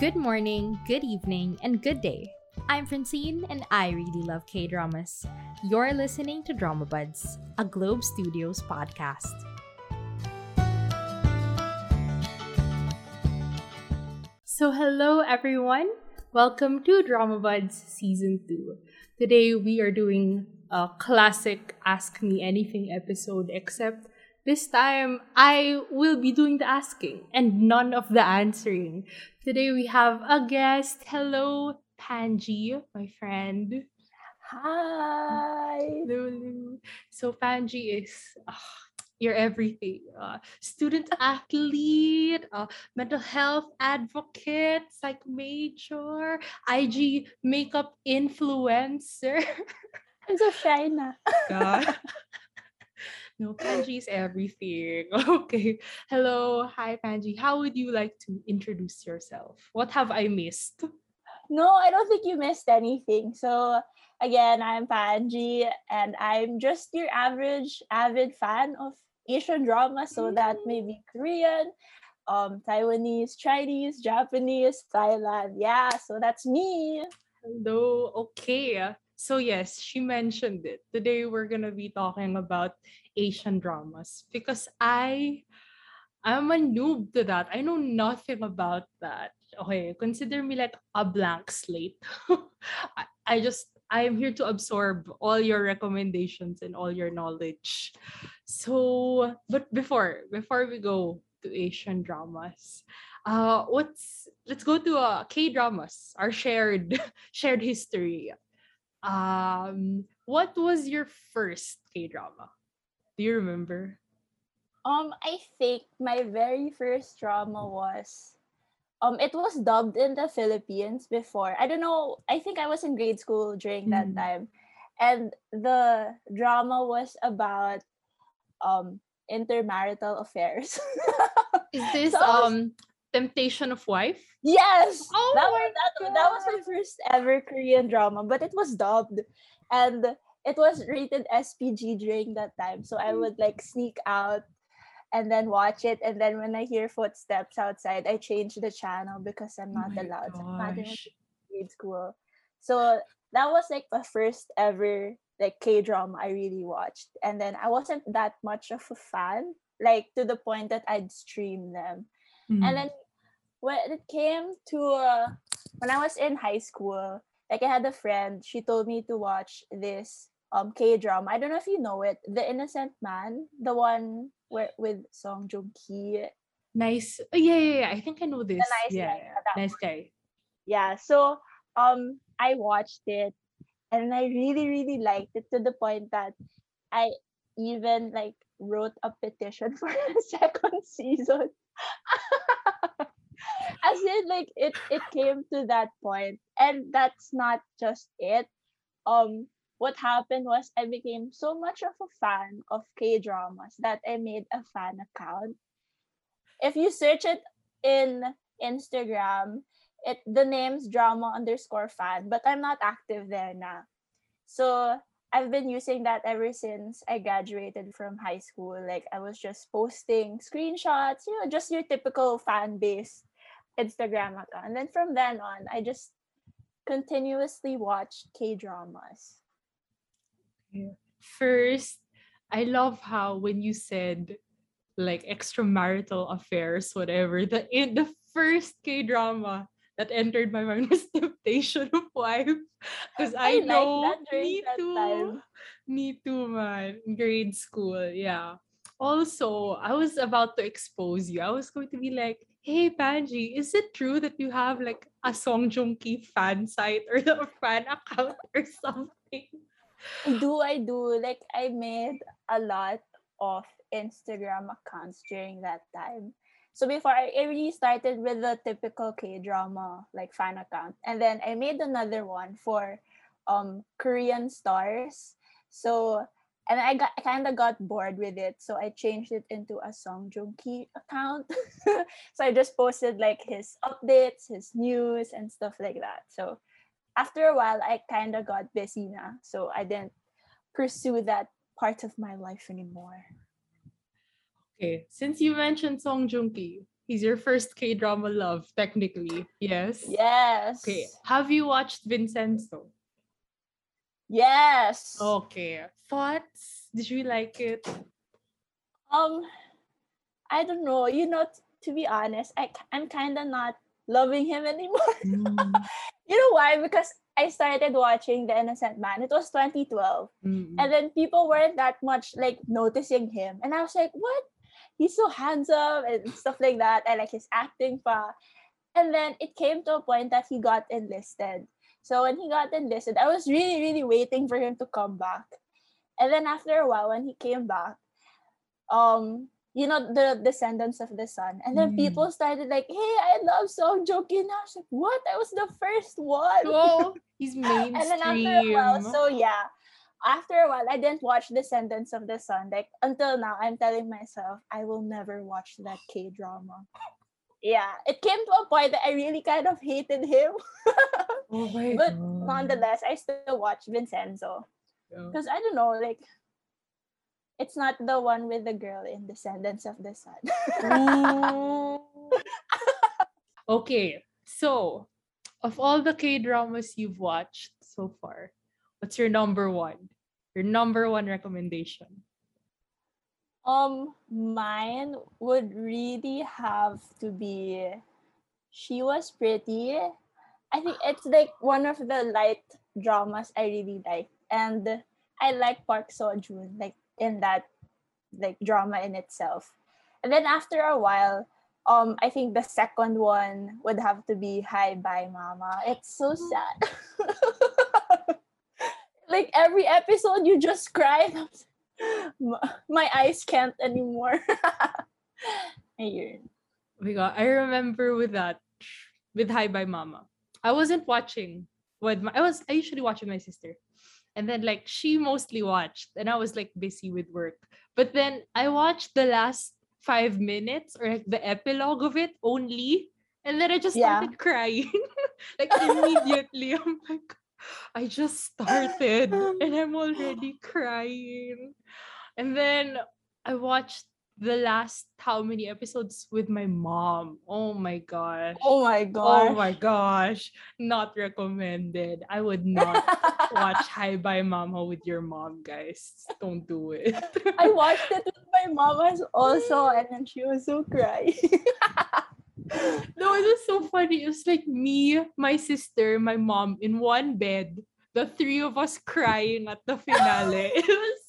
Good morning, good evening, and good day. I'm Francine, and I really love K dramas. You're listening to Drama Buds, a Globe Studios podcast. So, hello everyone. Welcome to Drama Buds Season 2. Today we are doing a classic Ask Me Anything episode, except this time I will be doing the asking and none of the answering. Today we have a guest. Hello, Panji, my friend. Hi. Lulu. So Panji is uh, your everything. Uh, student athlete, uh, mental health advocate, psych major, IG makeup influencer. I'm so shy na. No, Panji is everything. Okay. Hello. Hi, Panji. How would you like to introduce yourself? What have I missed? No, I don't think you missed anything. So again, I'm Panji and I'm just your average avid fan of Asian drama. So that may be Korean, um, Taiwanese, Chinese, Japanese, Thailand. Yeah, so that's me. Hello. Okay. So yes, she mentioned it. Today we're gonna be talking about Asian dramas because I I'm a noob to that. I know nothing about that. Okay, consider me like a blank slate. I, I just I'm here to absorb all your recommendations and all your knowledge. So, but before before we go to Asian dramas, uh, what's let's go to uh, K dramas, our shared shared history. Um, what was your first K drama? Do you remember? Um, I think my very first drama was um it was dubbed in the Philippines before. I don't know. I think I was in grade school during that Mm. time. And the drama was about um intermarital affairs. Is this So was- um Temptation of Wife? Yes. Oh that my was that, that was my first ever Korean drama, but it was dubbed and it was rated SPG during that time. So I would like sneak out and then watch it and then when I hear footsteps outside, I change the channel because I'm Oh not my allowed. I'm not in gosh. grade school. So that was like the first ever like K drama I really watched. And then I wasn't that much of a fan, like to the point that I'd stream them. Mm. And then when it came to uh, when I was in high school, like I had a friend, she told me to watch this um K drama. I don't know if you know it, The Innocent Man, the one where with Song Joong Ki. nice. Oh, yeah, yeah, yeah. I think I know this. The nice yeah, guy, yeah. nice guy. Yeah, so um I watched it and I really really liked it to the point that I even like wrote a petition for a second season. As in like it it came to that point and that's not just it. Um what happened was I became so much of a fan of K-dramas that I made a fan account. If you search it in Instagram, it the name's drama underscore fan, but I'm not active there now. So I've been using that ever since I graduated from high school. Like I was just posting screenshots, you know, just your typical fan base Instagram account. And then from then on, I just continuously watched K dramas. First, I love how when you said like extramarital affairs, whatever, the in the first K drama that entered my mind was Temptation of Wife. Because I, I know that me too. time. Me too, man. Grade school, yeah. Also, I was about to expose you. I was going to be like, hey Panji, is it true that you have like a Song Joong Ki fan site or a fan account or something? Do, I do. Like I made a lot of Instagram accounts during that time. So before I, I really started with the typical K drama like fan account, and then I made another one for um Korean stars. So and I got I kind of got bored with it, so I changed it into a Song Joong Ki account. so I just posted like his updates, his news, and stuff like that. So after a while, I kind of got busy now, so I didn't pursue that part of my life anymore. Okay, since you mentioned Song Joong Ki, He's your first K drama love, technically. Yes. Yes. Okay. Have you watched Vincenzo? Yes. Okay. Thoughts? Did you like it? Um, I don't know. You know, t- to be honest, I I'm kind of not loving him anymore. Mm, you know why? Because I started watching The Innocent Man. It was 2012. mm, And then people weren't that much like noticing him. And I was like, what? He's so handsome and stuff like that. I like his acting pa. And then it came to a point that he got enlisted. So when he got enlisted, I was really, really waiting for him to come back. And then after a while, when he came back, um, you know, the Descendants of the Sun. And then Mm. people started like, hey, I love Song Joong Ki. I was like, what? I was the first one. Oh, he's mainstream. and then after a while, so yeah, after a while, I didn't watch Descendants of the Sun. Like until now, I'm telling myself I will never watch that K drama. Yeah, it came to a point that I really kind of hated him, oh my but God. nonetheless, I still watch Vincenzo Yeah. because I don't know, like. It's not the one with the girl in Descendants of the Sun. Ooh. okay, so of all the K dramas you've watched so far, what's your number one? Your number one recommendation? Um, mine would really have to be She Was Pretty. I think it's like one of the light dramas I really like. And I like Park Seo Joon, like in that like drama in itself. And then after a while, um, I think the second one would have to be Hi Bye Mama. It's so sad. like every episode you just cry. My eyes can't anymore. Ayun. Oh my God, I remember with that, with Hi Bye Mama. I wasn't watching with my, I was, I usually watch with my sister. And then like she mostly watched and I was like busy with work. But then I watched the last five minutes or like the epilogue of it only. And then I just Yeah. started crying. like immediately. I'm like, I just started and I'm already crying. And then I watched the last how many episodes with my mom. Oh my gosh. Oh my oh gosh. Oh my gosh. Not recommended. I would not watch Hi Bye Mama with your mom, guys. Don't do it. I watched it with my mama's also, and then she was so crying. No, it was so funny. It was like me, my sister, my mom in one bed. The three of us crying at the finale. It was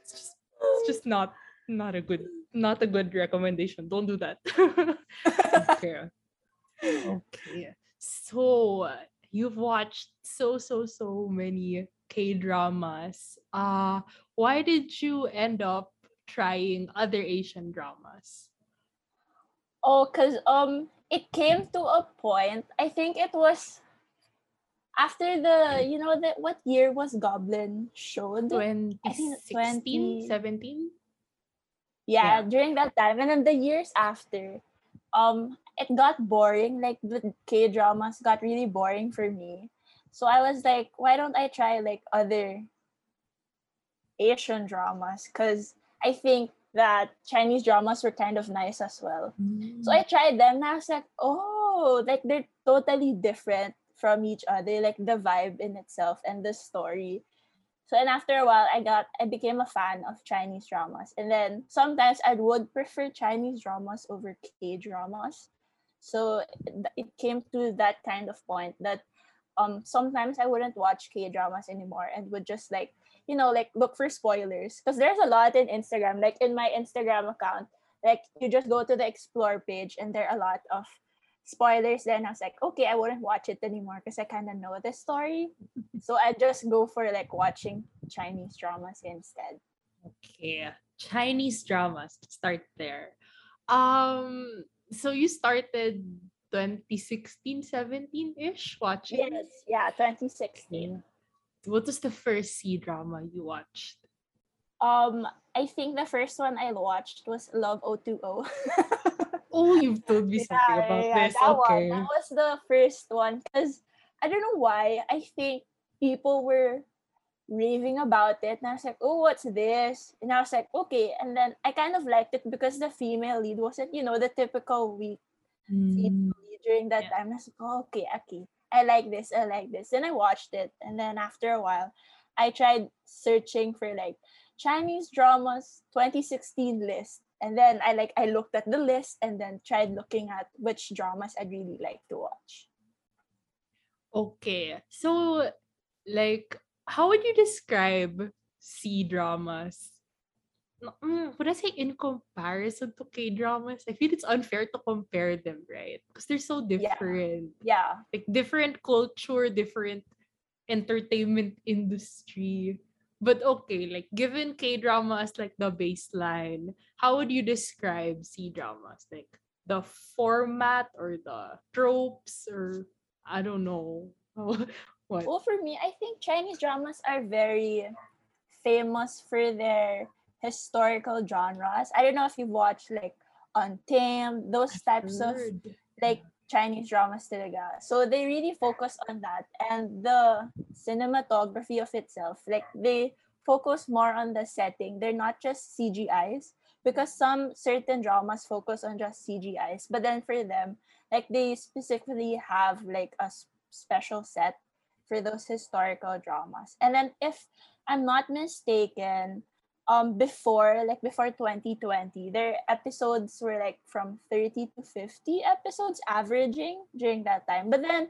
it's just, it's just not not a good not a good recommendation. Don't do that. okay. Okay. So you've watched so so so many K dramas. Uh why did you end up trying other Asian dramas? Oh, cause um, it came to a point. I think it was after the you know that what year was Goblin showed? 2016, 20 17? yeah, Yeah. during that time and then the years after um it got boring like the k dramas got really boring for me so i was like why don't i try like other asian dramas because i think that chinese dramas were kind of nice as well so i tried them and i was like oh like they're totally different from each other like the vibe in itself and the story so and after a while I got I became a fan of Chinese dramas. And then sometimes I would prefer Chinese dramas over K dramas. So it- it came to that kind of point that um sometimes I wouldn't watch K dramas anymore and would just like you know like look for spoilers because there's a lot in Instagram like in my Instagram account like you just go to the explore page and there are a lot of spoilers then I was like okay I wouldn't watch it anymore because I kind of know the story so I just go for like watching Chinese dramas instead. Okay. Chinese dramas. Start there. Um so you started 2016, 17-ish watching? Yes, yeah, 2016. What was the first C drama you watched? Um, I think the first one I watched was Love O2O. Oh, you've told me something Yeah, about yeah, this. That Okay. one. That was the first one because I don't know why. I think people were raving about it. And I was like, oh, what's this? And I was like, okay. And then I kind of liked it because the female lead wasn't, you know, the typical weak Mm. lead during that Yeah. time. I was like, oh, okay, okay. I like this. I like this. Then I watched it. And then after a while, I tried searching for like Chinese dramas 2016 list. And then I like I looked at the list and then tried looking at which dramas I'd really like to watch. Okay. So, like, how would you describe C dramas? Mm, Would I say in comparison to K dramas? I feel it's unfair to compare them, right? Because they're so different. Yeah. Like, different culture, different entertainment industry. But okay, like, given K drama as like the baseline, how would you describe C dramas? Like, the format or the tropes or I don't know. what? Well, for me, I think Chinese dramas are very famous for their historical genres. I don't know if you've watched like Untamed, those types of like Chinese dramas talaga. So they really focus on that and the cinematography of itself. Like they focus more on the setting. They're not just CGIs because some certain dramas focus on just CGIs. But then for them, like they specifically have like a special set for those historical dramas. And then if I'm not mistaken, um before like before 2020 their episodes were like from 30 to 50 episodes averaging during that time. But then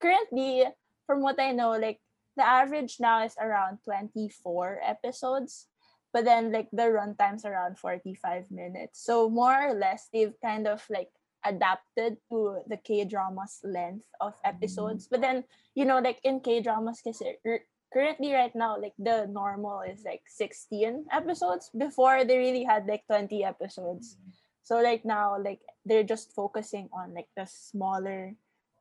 currently from what i know like the average now is around 24 episodes but then like the runtime's around 45 minutes. So more or less they've kind of like adapted to the k dramas length of episodes. But then you know like in k dramas kasi r- currently right now like the normal is like 16 episodes. Before they really had like 20 episodes. So like now like they're just focusing on like the smaller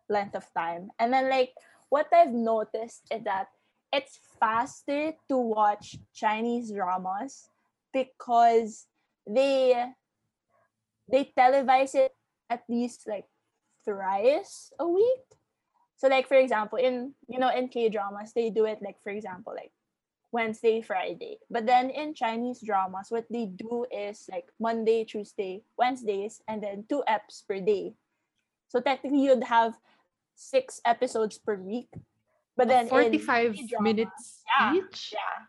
length of time. And then like what i've noticed is that it's faster to watch chinese dramas because they they televise it at least like thrice a week so like for example, in you know in K dramas they do it like for example like Wednesday, Friday. But then in Chinese dramas, what they do is like Monday, Tuesday, Wednesdays, and then two eps per day. So technically you'd have six episodes per week. But then 45 K-drama, minutes yeah, each? Yeah.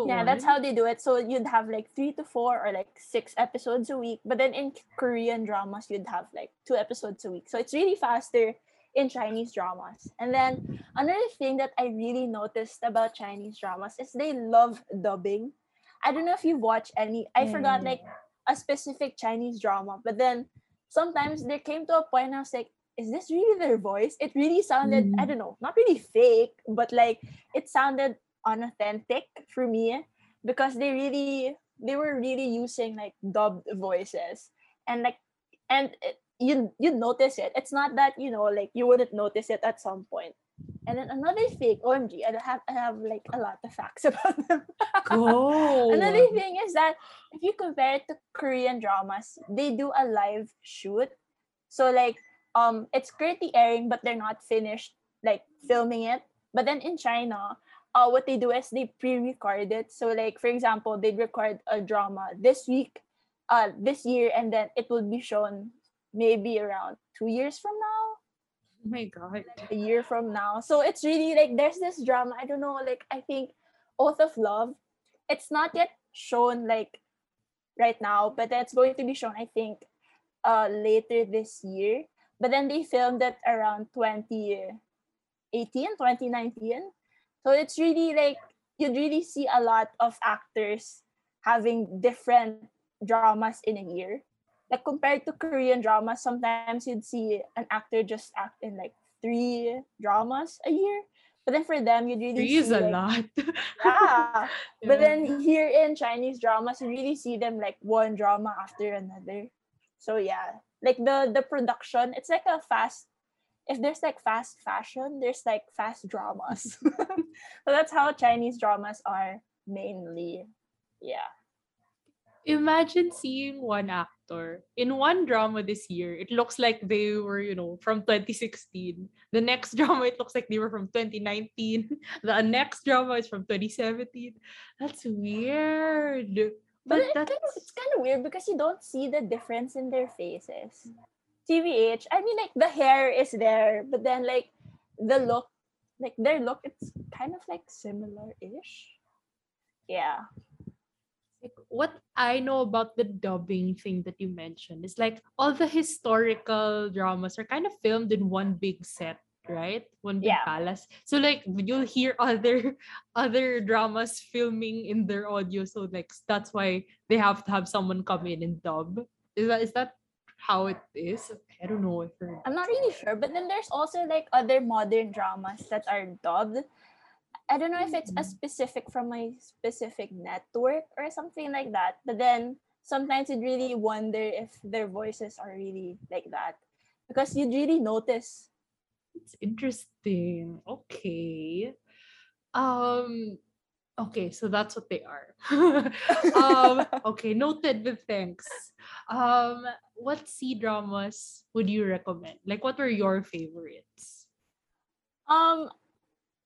Go Yeah, that's how they do it. So you'd have like three to four or like six episodes a week. But then in Korean dramas, you'd have like two episodes a week. So it's really faster in Chinese dramas. And then another thing that I really noticed about Chinese dramas is they love dubbing. I don't know if you've watched any. I forgot Mm. like a specific Chinese drama, but then sometimes there came to a point I was like, is this really their voice? It really sounded, I Mhm. don't know, not really fake, but like it sounded unauthentic for me because they really they were really using like dubbed voices. And like and it, you you'd notice it. It's not that you know like you wouldn't notice it at some point. And then another thing omg i have i have like a lot of facts about them. Another thing is that if you compare it to korean dramas they do a live shoot. So like um it's currently airing but they're not finished like filming it. But then in china uh what they do is they pre-record it so like for example they record a drama this week uh this year and then it will be shown maybe around two years from now Oh my god. a year from now. So it's really like there's this drama. I don't know, like I think Oath of Love. It's not yet shown like right now, but that's going to be shown, I think, uh later this year. But then they filmed it around 2018, 2019. So it's really like you'd really see a lot of actors having different dramas in a year like compared to Korean dramas, sometimes you'd see an actor just act in like three dramas a year. But then for them, you'd really Three is see a like, lot. yeah. But then here in Chinese dramas, you really see them like one drama after another. So yeah, like the the production, it's like a fast. If there's like fast fashion, there's like fast dramas. so that's how Chinese dramas are mainly. Yeah. Imagine seeing one actor. In one drama this year, it looks like they were, you know, from 2016. The next drama, it looks like they were from 2019. The next drama is from 2017. That's weird. But, But it kind of, that's it's kind of weird because you don't see the difference in their faces. TVH, I mean, like the hair is there, but then like the look, like their look, it's kind of like similar-ish. Yeah. like what I know about the dubbing thing that you mentioned is like all the historical dramas are kind of filmed in one big set, right? One big Yeah. palace. So like you'll hear other other dramas filming in their audio. So like that's why they have to have someone come in and dub. Is that is that how it is? I don't know if. I'm not really sure, but then there's also like other modern dramas that are dubbed. I don't know if it's a Mm. specific from a specific network or something like that. But then sometimes you'd really wonder if their voices are really like that. Because you'd really notice. It's interesting. Okay. Um okay, so that's what they are. um okay, noted with thanks. Um what C dramas would you recommend? Like what were your favorites? Um,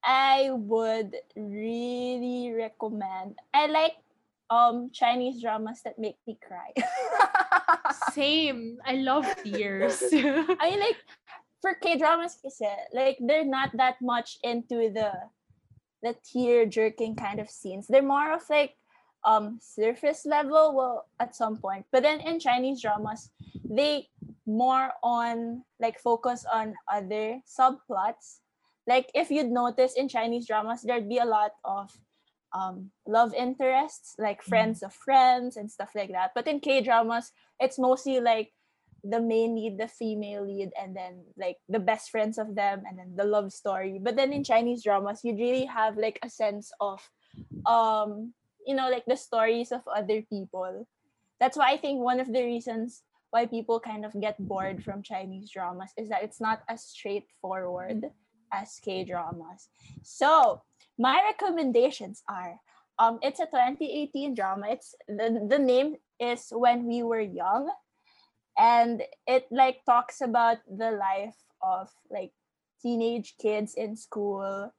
I would really recommend. I like um Chinese dramas that make me cry. Same. I love tears. I mean, like for K dramas, kasi like they're not that much into the the tear jerking kind of scenes. They're more of like um surface level. Well, at some point, but then in Chinese dramas, they more on like focus on other subplots. Like if you'd notice in Chinese dramas, there'd be a lot of um love interests, like friends of friends and stuff like that. But in K dramas, it's mostly like the main lead, the female lead, and then like the best friends of them, and then the love story. But then in Chinese dramas, you really have like a sense of, um, you know, like the stories of other people. That's why I think one of the reasons why people kind of get bored from Chinese dramas is that it's not as straightforward as K dramas. So my recommendations are um it's a 2018 drama. It's the, the name is When We Were Young and it like talks about the life of like teenage kids in school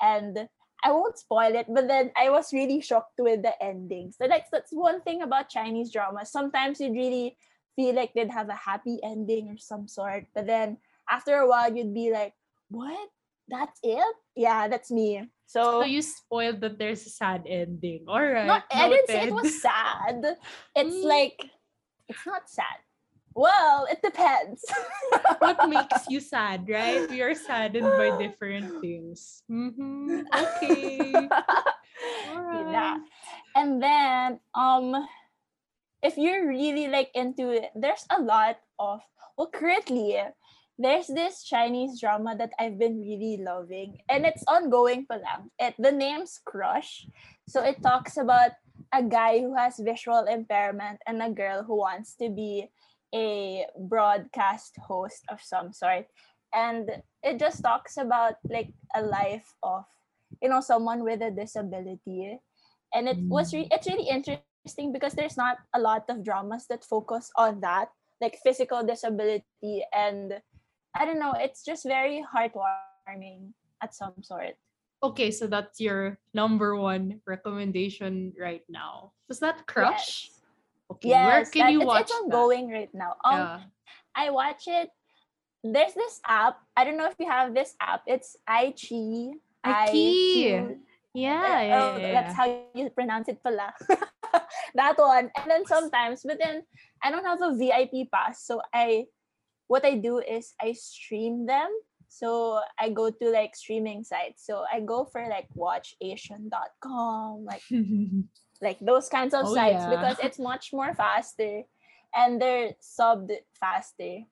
and I won't spoil it, but then I was really shocked with the endings. So like that's one thing about Chinese dramas. Sometimes you'd really feel like they'd have a happy ending or some sort, but then after a while you'd be like, "What? That's it? Yeah, that's me." so So, you spoiled that there's a sad ending. All right. no, I didn't say it was sad. It's Mm. like it's not sad. Well, it depends. what makes you sad, right? We are saddened by different things. Mm-hmm. Okay. yeah. And then um if you're really like into it, there's a lot of well currently there's this Chinese drama that I've been really loving and it's ongoing pa lang. It the name's Crush. So it talks about a guy who has visual impairment and a girl who wants to be a broadcast host of some sort. And it just talks about like a life of you know someone with a disability and it was re- mm. it's really interesting because there's not a lot of dramas that focus on that like physical disability and i don't know it's just very heartwarming at some sort Okay, so that's your number one recommendation right now. Was that Crush? yes Okay, yes where can that- you it's, watch it's that? right now um Yeah. i watch it there's this app i don't know if you have this app it's ichi Ichi. Yeah, yeah, yeah, oh, yeah. that's how you pronounce it pala. that one. And then sometimes, but then I don't have a VIP pass. So I what I do is I stream them. So I go to like streaming sites. So I go for like watchasian.com, like like those kinds of Oh, sites yeah. because it's much more faster and they're subbed faster.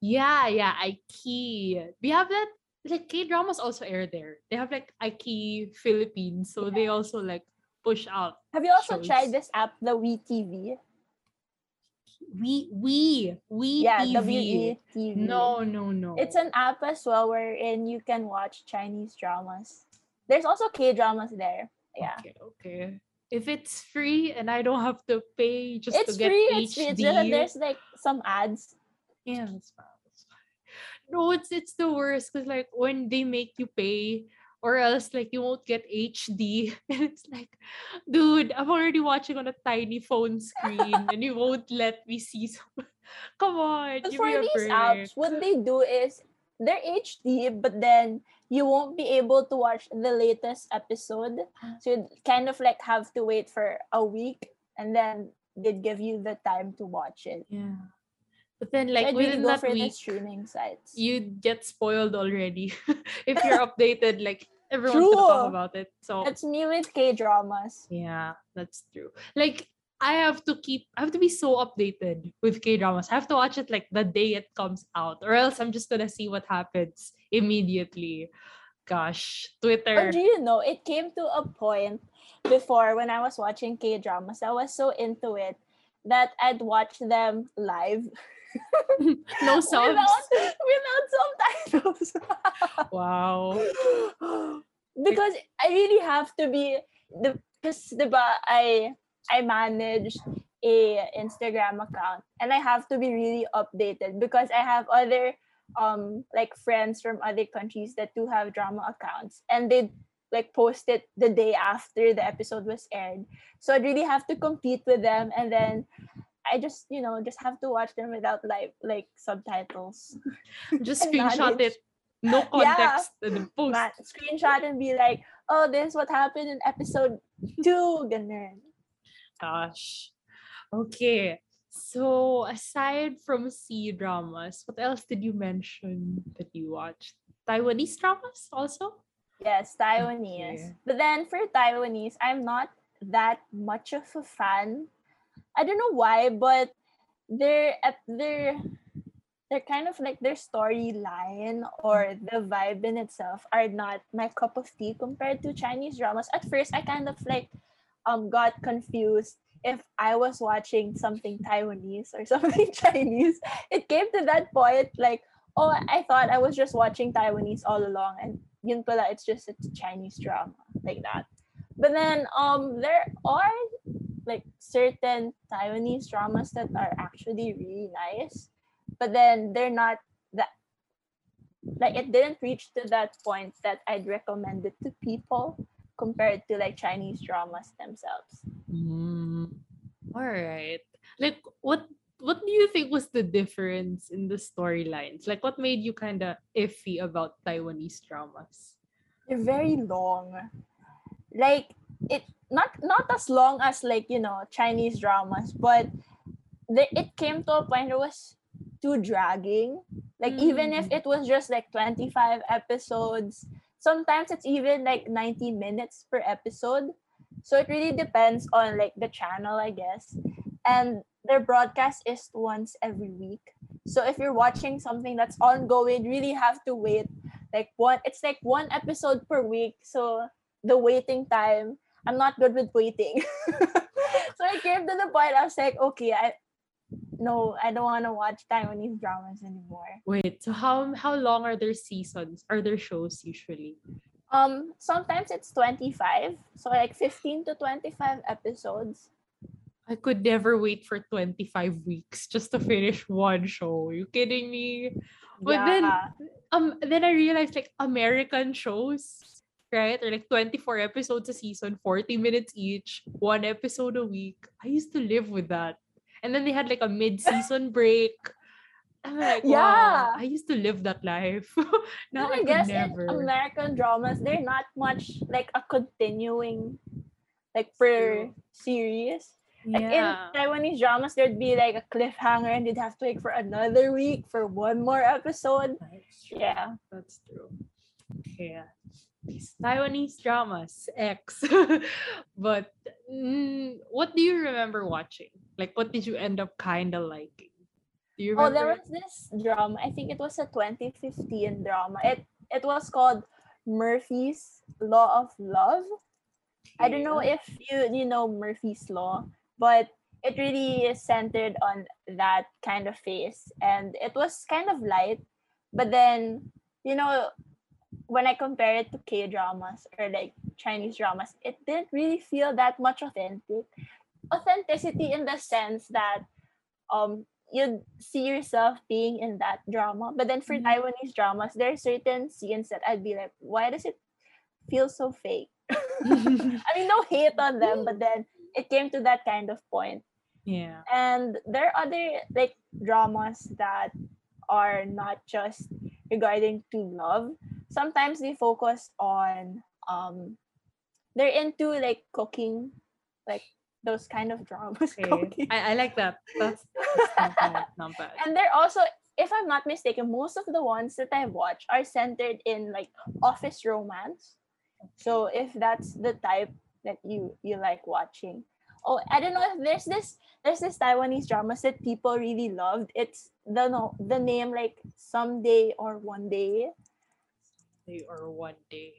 yeah, yeah, Ikea. We have that like K dramas also air there. They have like Ikea Philippines, so they also like push out. Have you also Shows. tried this app, the WeTV? We we we Yeah, TV. WeTV. No, no, no. It's an app as well wherein you can watch Chinese dramas. There's also K dramas there. Yeah. Okay, okay. If it's free and I don't have to pay just It's to get free. HD. It's free. It's that there's like some ads. Yeah, that's fine. Fine. No, it's it's the worst because like when they make you pay or else like you won't get HD. And it's like, dude, I'm already watching on a tiny phone screen and you won't let me see some come on. But give for me a these apps, what they do is they're HD, but then you won't be able to watch the latest episode. Ah. So you kind of like have to wait for a week and then they'd give you the time to watch it. Yeah. But then like I'd within go that week, streaming sites. you get spoiled already. if you're updated, like everyone's gonna talk about it. So That's me with K dramas. Yeah, that's true. Like I have to keep I have to be so updated with K dramas. I have to watch it like the day it comes out, or else I'm just gonna see what happens immediately. Gosh, Twitter. But do you know, it came to a point before when I was watching K dramas, I was so into it that I'd watch them live no subs. without, without subtitles. Wow. because I really have to be the because diba, I I manage a Instagram account and I have to be really updated because I have other um like friends from other countries that do have drama accounts and they like post it the day after the episode was aired. So I'd really have to compete with them and then I just, you know, just have to watch them without like like subtitles. Just screenshot manage. it. No context in the post. Ma- screenshot and be like, oh, this is what happened in episode two. Ganun. Gosh. Okay. So aside from C dramas, what else did you mention that you watched? Taiwanese dramas also? Yes, Taiwanese. Okay. But then for Taiwanese, I'm not that much of a fan. I don't know why, but they're at their they're kind of like their storyline or the vibe in itself are not my cup of tea compared to Chinese dramas. At first, I kind of like um got confused if I was watching something Taiwanese or something Chinese. It came to that point like, oh, I thought I was just watching Taiwanese all along and yun pala, it's just a Chinese drama like that. But then um there are like certain Taiwanese dramas that are actually really nice, but then they're not that like it didn't reach to that point that I'd recommend it to people compared to like Chinese dramas themselves. Mm. All right. Like what what do you think was the difference in the storylines? Like what made you kind of iffy about Taiwanese dramas? They're very long. Like it not not as long as like, you know, Chinese dramas, but the, it came to a point where it was too dragging. Like even if Mm. it was just like 25 episodes, sometimes it's even like 90 minutes per episode. So it really depends on like the channel, I guess. And their broadcast is once every week. So if you're watching something that's ongoing, really have to wait like one it's like one episode per week. So the waiting time, I'm not good with waiting. so I came to the point I was like, okay, I no, I don't want to watch Taiwanese dramas anymore. Wait, so how how long are their seasons? Are their shows usually? Um, sometimes it's 25, so like 15 to 25 episodes. I could never wait for 25 weeks just to finish one show. you kidding me? But then um then I realized like American shows, right? Or like 24 episodes a season, 40 minutes each, one episode a week. I used to live with that. And then they had like a mid-season break. I'm like, Yeah. wow, I used to live that life. now I, I guess never. in American dramas, they're not much like a continuing like per series. Like in yeah. Taiwanese dramas, there'd be like a cliffhanger and you'd have to wait for another week for one more episode. That's. Yeah. That's true. Yeah. These Taiwanese dramas, X. but mm, what do you remember watching? Like, what did you end up kind of liking? Do you Oh, there was this drama. I think it was a 2015 drama. It it was called Murphy's Law of Love. I don't know if you you know Murphy's Law, but it really is centered on that kind of face, and it was kind of light. But then, you know, when I compare it to K dramas or like Chinese dramas, it didn't really feel that much authentic. Authenticity in the sense that um you'd see yourself being in that drama. But then for Mhm. Taiwanese dramas, there are certain scenes that I'd be like, why does it feel so fake? I mean, no hate on them, but then it came to that kind of point. yeah. And there are other like dramas that are not just regarding to love. Sometimes they focus on um they're into like cooking, like those kind of dramas. Okay. I, I like that. That's, that's not bad. Not bad. and they're also if i'm not mistaken most of the ones that i've watched are centered in like office romance so if that's the type that you you like watching oh i don't know if there's this there's this taiwanese dramas that people really loved it's the no the name like someday or one day Day or one day.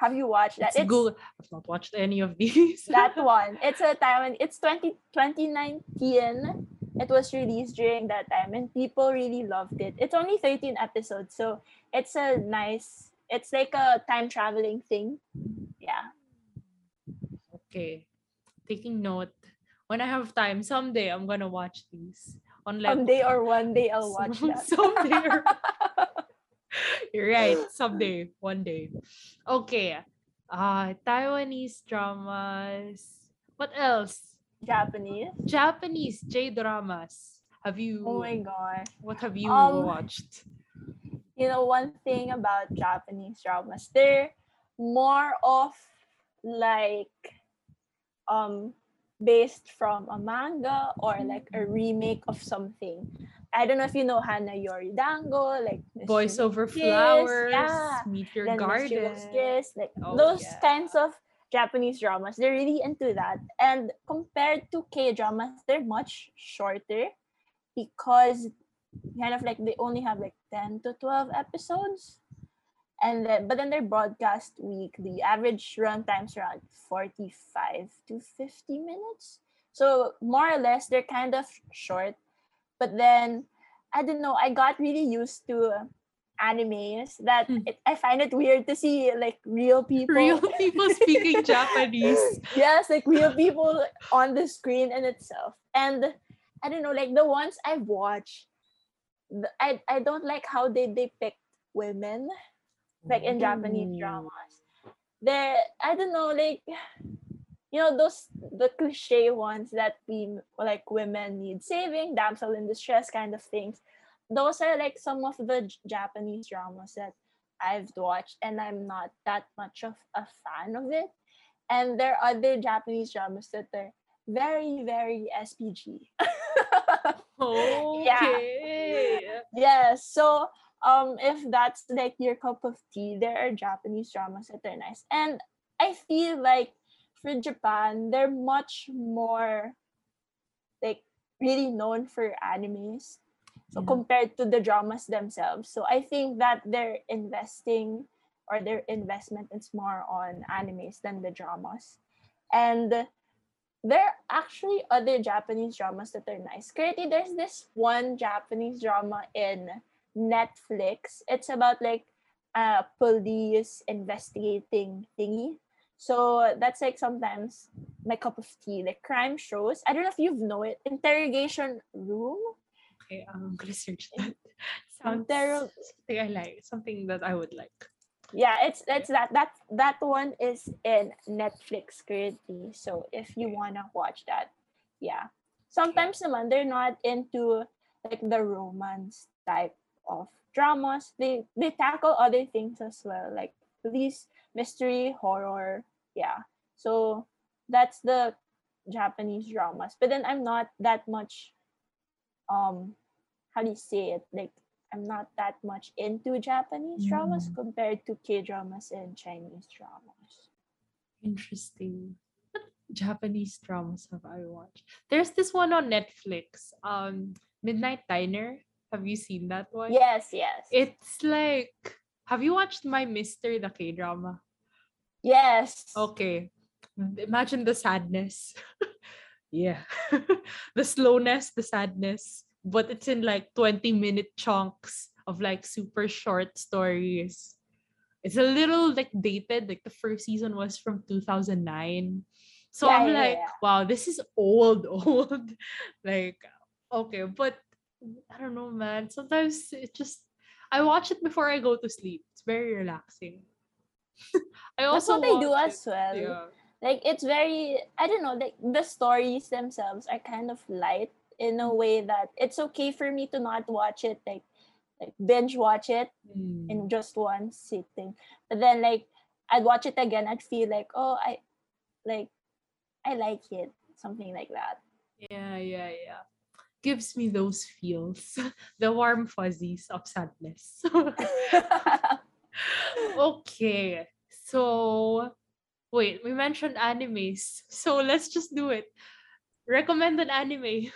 have you watched that It's Google. I've not watched any of these. that one it's a taiwan it's 20 2019 it was released during that time and people really loved it it's only 13 episodes so it's a nice it's like a time traveling thing yeah okay. Taking note. When I have time, someday I'm gonna watch these. On like someday or one day i'll watch that someday or- You're right. Someday, one day. Okay. Uh Taiwanese dramas. What else? japanese Japanese J dramas. Have you oh my god. what have you Um, watched? you know one thing about japanese dramas they're more of like um based from a manga or like a remake of something i don't know if you know hana yori dango like Voice over Kiss, flowers, yeah Meet Your then Garden. Kiss, like Oh, those yeah. kinds of Japanese dramas, they're really into that. And compared to K dramas, they're much shorter because kind of like they only have like 10 to 12 episodes. And then but then they're broadcast weekly. Average run times around 45 to 50 minutes. So more or less they're kind of short. But then I don't know, I got really used to animes that Hmm. it, I find it weird to see like real people. Real people speaking Japanese. yes, like real people on the screen in itself. And I don't know, like the ones I've watched, I I don't like how they depict women, like in Japanese Ooh. dramas. They I don't know, like you know those the cliche ones that we like women need saving, damsel in distress kind of things. Those are like some of the Japanese dramas that I've watched, and I'm not that much of a fan of it. And there are other Japanese dramas that are very, very SPG. Okay. yes. So um if that's like your cup of tea, there are Japanese dramas that are nice. And I feel like for Japan, they're much more like really known for animes. So Yeah. compared to the dramas themselves. So I think that they're investing or their investment is more on animes than the dramas. And there are actually other Japanese dramas that are nice. Currently, there's this one Japanese drama in Netflix. It's about like a police investigating thingy. So that's like sometimes my cup of tea, like crime shows. I don't know if you've know it. Interrogation Room. Okay, um, I'm gonna search that. Sounds Inter- something I like. Something that I would like. yeah it's it's that that that one is in netflix currently so if you want to watch that yeah sometimes naman they're not into like the romance type of dramas they they tackle other things as well like police mystery horror yeah so that's the japanese dramas but then i'm not that much um how do you say it like I'm not that much into Japanese dramas Mm. compared to K dramas and Chinese dramas. Interesting. What Japanese dramas have I watched? There's this one on Netflix. Um, Midnight Diner. Have you seen that one? Yes, yes. It's like. Have you watched My Mister the K drama? yes. Okay. Imagine the sadness. yeah. the slowness, the sadness. But it's in like 20 minute chunks of like super short stories. it's a little like dated. Like the first season was from 2009. So Yeah, I'm yeah, like, yeah. wow, this is old, old. like, okay, but I don't know, man. Sometimes it just I watch it before I go to sleep. It's very relaxing. I That's also what I do watch as well. Yeah. Like it's very I don't know, like the stories themselves are kind of light in a way that it's okay for me to not watch it like like binge watch it Mm. in just one sitting. But then like I'd watch it again, I'd feel like, oh I like I like it. Something like that. Yeah, yeah, yeah. Gives me those feels, the warm fuzzies of sadness. okay, so wait, we mentioned animes, so let's just do it. Recommend an anime.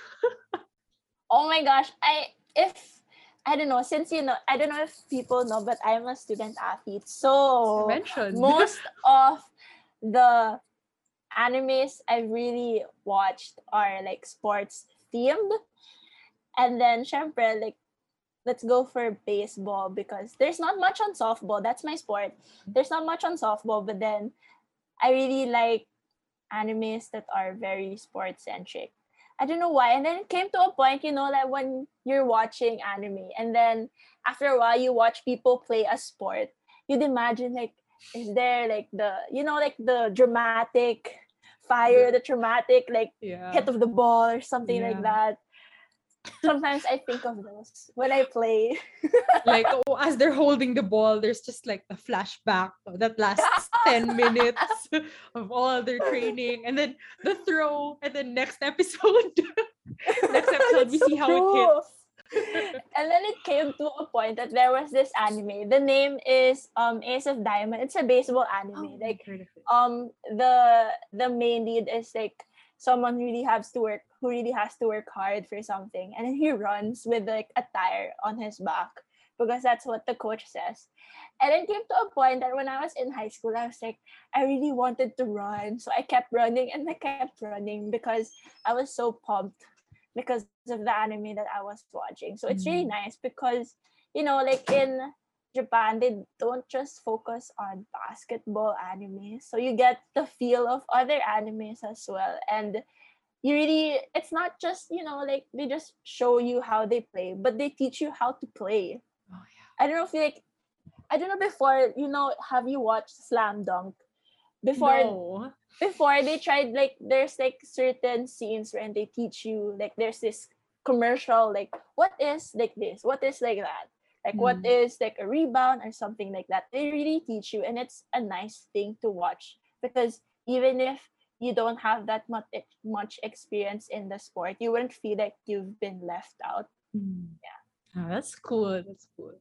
oh my gosh. I if I don't know, since you know I don't know if people know, but I'm a student athlete. So most of the animes I've really watched are like sports themed. And then syempre, like let's go for baseball because there's not much on softball. That's my sport. There's not much on softball, but then I really like animes that are very sports centric. I don't know why. And then it came to a point, you know, like when you're watching anime and then after a while you watch people play a sport, you'd imagine like is there like the you know like the dramatic fire, the dramatic like yeah. hit of the ball or something Yeah. like that. Sometimes I think of those when I play. like oh, as they're holding the ball, there's just like a flashback of that lasts 10 minutes of all their training and then the throw and then next episode next episode we That's see so how it hits. and then it came to a point that there was this anime. The name is um Ace of Diamond. It's a baseball anime. Oh, like I've heard of it. um the the main lead is like someone really has to work who really has to work hard for something and then he runs with like a tire on his back because that's what the coach says and it came to a point that when i was in high school i was like i really wanted to run so i kept running and i kept running because i was so pumped because of the anime that i was watching so it's really Mm. nice because you know like in Japan, they don't just focus on basketball anime. So you get the feel of other animes as well. And you really, it's not just, you know, like they just show you how they play, but they teach you how to play. Oh, yeah. I don't know if you like, I don't know before, you know, have you watched Slam Dunk? Before no. before they tried like there's like certain scenes when they teach you like there's this commercial like what is like this what is like that like what Mm. is like a rebound or something like that they really teach you and it's a nice thing to watch because even if you don't have that much much experience in the sport you wouldn't feel like you've been left out Yeah, Ah, that's cool. That's cool.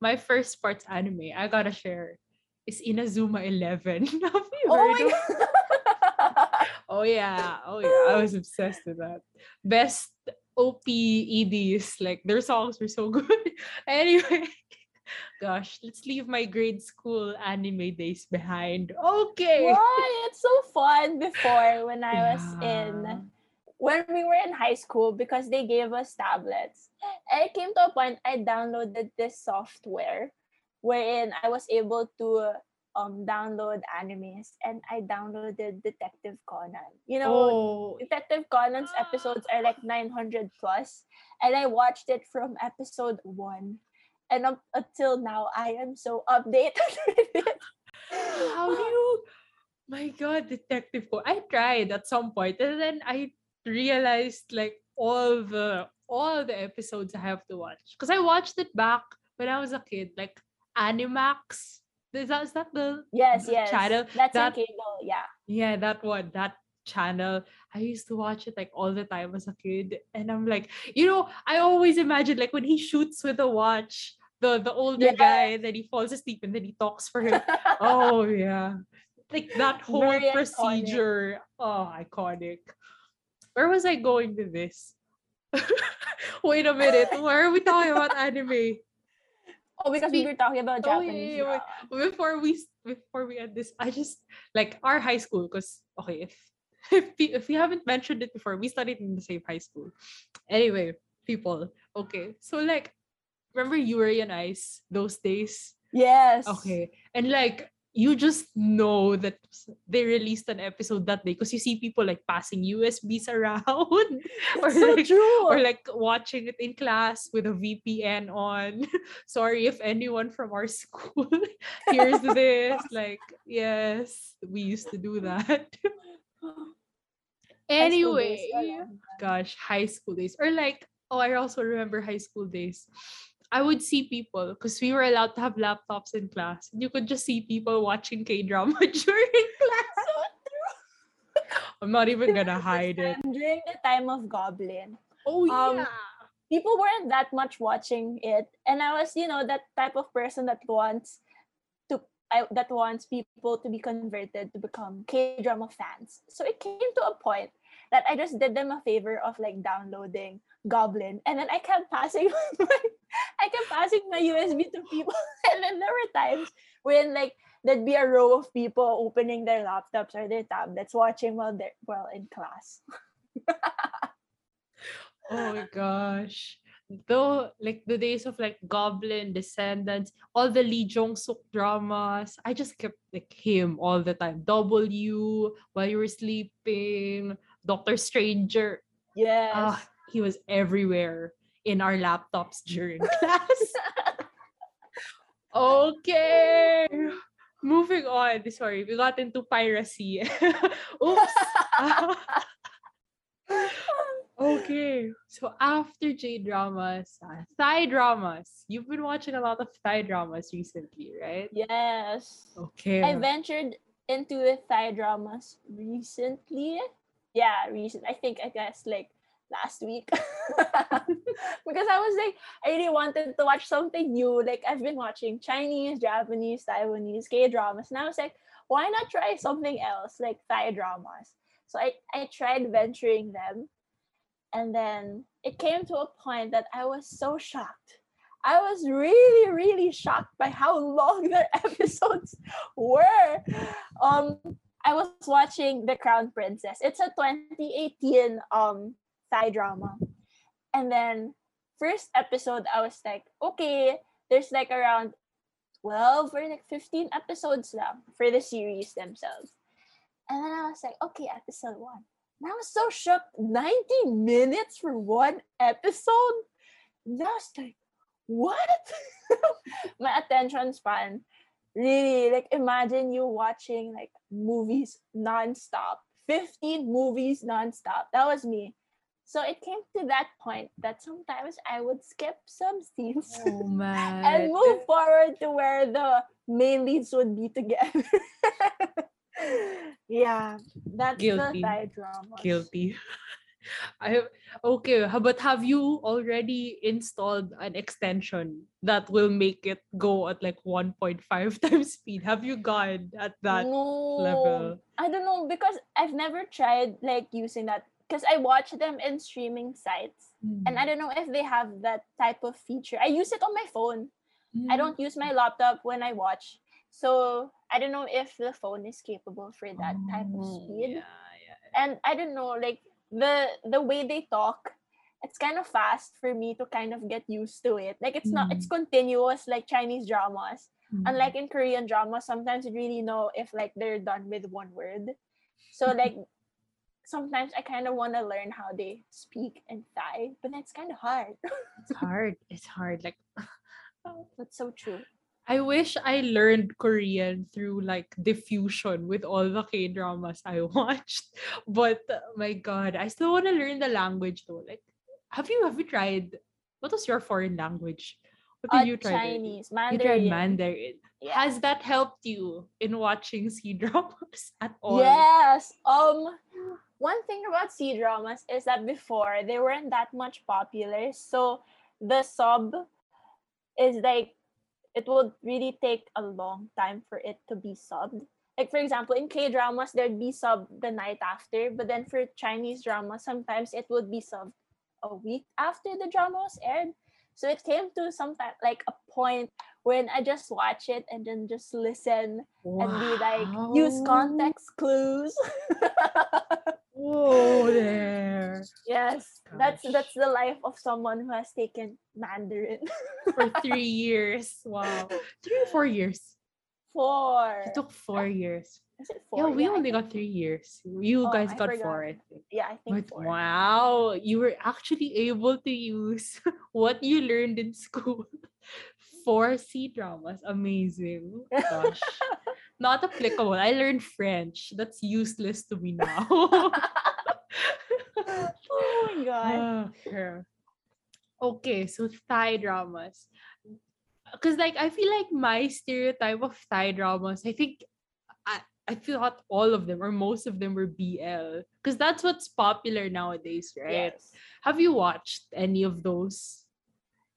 My first sports anime, I gotta share, is Inazuma Eleven. Have you oh heard my of Oh yeah, oh yeah, I was obsessed with that. Best OP EDs, like their songs were so good. anyway, gosh, let's leave my grade school anime days behind. Okay. why it's so fun before when i was in when we were in high school because they gave us tablets. It came to a point I downloaded this software wherein I was able to um download animes and I downloaded Detective Conan. You know, Oh, Detective Conan's episodes are like 900 plus and I watched it from episode 1 and up until now I am so updated with it. how do you? My God, Detective Co. I tried at some point, and then I realized like all the all the episodes I have to watch because I watched it back when I was a kid, like Animax. Is that, is that the Yes, yes. channel That's that- cable, yeah. yeah that one that channel i used to watch it like all the time as a kid and i'm like you know i always imagine like when he shoots with a watch the the older guy and then he falls asleep and then he talks for him. Oh yeah. Like that whole Very iconic. procedure. Oh iconic. Where was i going with this? Wait a minute. Why are we talking about anime? Oh, because we were talking about Oh, yeah, Japanese. yeah, before we before we end this, I just like our high school because okay, if if we, if we haven't mentioned it before, we studied in the same high school. Anyway, people, okay, so like remember Yuri on Ice those days Yes. Okay. And like you just know that they released an episode that day because you see people like passing USBs around or so like true. or like watching it in class with a VPN on. Sorry if anyone from our school hears this. Like, yes, we used to do that. Anyway, gosh, high school days. Or like, oh, I also remember high school days. I would see people because we were allowed to have laptops in class. You could just see people watching K drama during class. So true. I'm not even gonna hide it. During the time of Goblin, Oh Um, yeah. people weren't that much watching it, and I was, you know, that type of person that wants to I, that wants people to be converted to become K drama fans. So it came to a point that I just did them a favor of like downloading Goblin, and then I kept passing my I kept passing my USB to people, and then there were times when like there'd be a row of people opening their laptops or their tablets watching while they're while in class. Oh my gosh. Though like the days of like Goblin, Descendants, all the Lee Jong Suk dramas, I just kept like him all the time. W while you were sleeping, Doctor Stranger. Yes. Ah, he was everywhere in our laptops during class. okay. Moving on. Sorry, we got into piracy. Oops. okay. So after J dramas, uh, Thai dramas. You've been watching a lot of Thai dramas recently, right? yes. Okay. I ventured into the Thai dramas recently. Yeah, recent. I think I guess like last week because I was like I really wanted to watch something new. Like I've been watching Chinese, Japanese, Taiwanese K dramas, and I was like, why not try something else like Thai dramas? So I I tried venturing them, and then it came to a point that I was so shocked. I was really, really shocked by how long their episodes were. Um, I was watching The Crown Princess. It's a 2018 um Thai drama. And then first episode I was like, okay, there's like around 12 or like 15 episodes lang for the series themselves. And then I was like, okay, episode one. And I was so shocked. 90 minutes for one episode? And I was like, what? My attention span really like imagine you watching like movies nonstop 15 movies nonstop that was me so it came to that point that sometimes i would skip some scenes oh man. and move forward to where the main leads would be together yeah that's Guilty. the Thai drama guilty. I okay, ha- but have you already installed an extension that will make it go at like 1.5 times speed? Have you gone at that no, level? I don't know because I've never tried like using that because I watch them in streaming sites and I hmm. don't know if they have that type of feature. I use it on my phone. I don't hmm. use my laptop when I watch. So I don't know if the phone is capable for that type of Oh, speed. Yeah, yeah. And I don't know, like the the way they talk, it's kind of fast for me to kind of get used to it. Like it's not it's hmm. continuous like Chinese dramas. Mm. Unlike in Korean dramas, sometimes you really know if like they're done with one word. So like sometimes I kind of want to learn how they speak in Thai, but that's kind of hard. it's hard. It's hard. Like That's so true. I wish I learned Korean through like diffusion with all the K dramas I watched. But uh, my God, I still want to learn the language though. Like, have you have you tried? What was your foreign language? What Uh, did you try? Chinese, You tried Mandarin. Mandarin. Yeah. Has that helped you in watching C dramas at all? Yes. Um one thing about C dramas is that before they weren't that much popular. So the sub is like it would really take a long time for it to be subbed. Like for example, in K dramas there'd be sub the night after, but then for Chinese drama, sometimes it would be subbed a week after the drama was aired. So it came to some like a point when I just watch it and then just listen and be like use context clues. Whoa there. Yes, that's Gosh. that's the life of someone who has taken Mandarin For three years. Wow. Three or four years. four. It took four years. Is it Yeah, we I only got three years. You Oh, guys got four, I think. Yeah, I think But four. wow, you were actually able to use what you learned in school for C dramas. Amazing. Gosh. Not applicable. I learned French. That's useless to me now. oh my god. Ah, okay. okay, so Thai dramas. Because like I feel like my stereotype of Thai dramas, I think I I thought all of them or most of them were BL. Because that's what's popular nowadays, right? Yes. Have you watched any of those?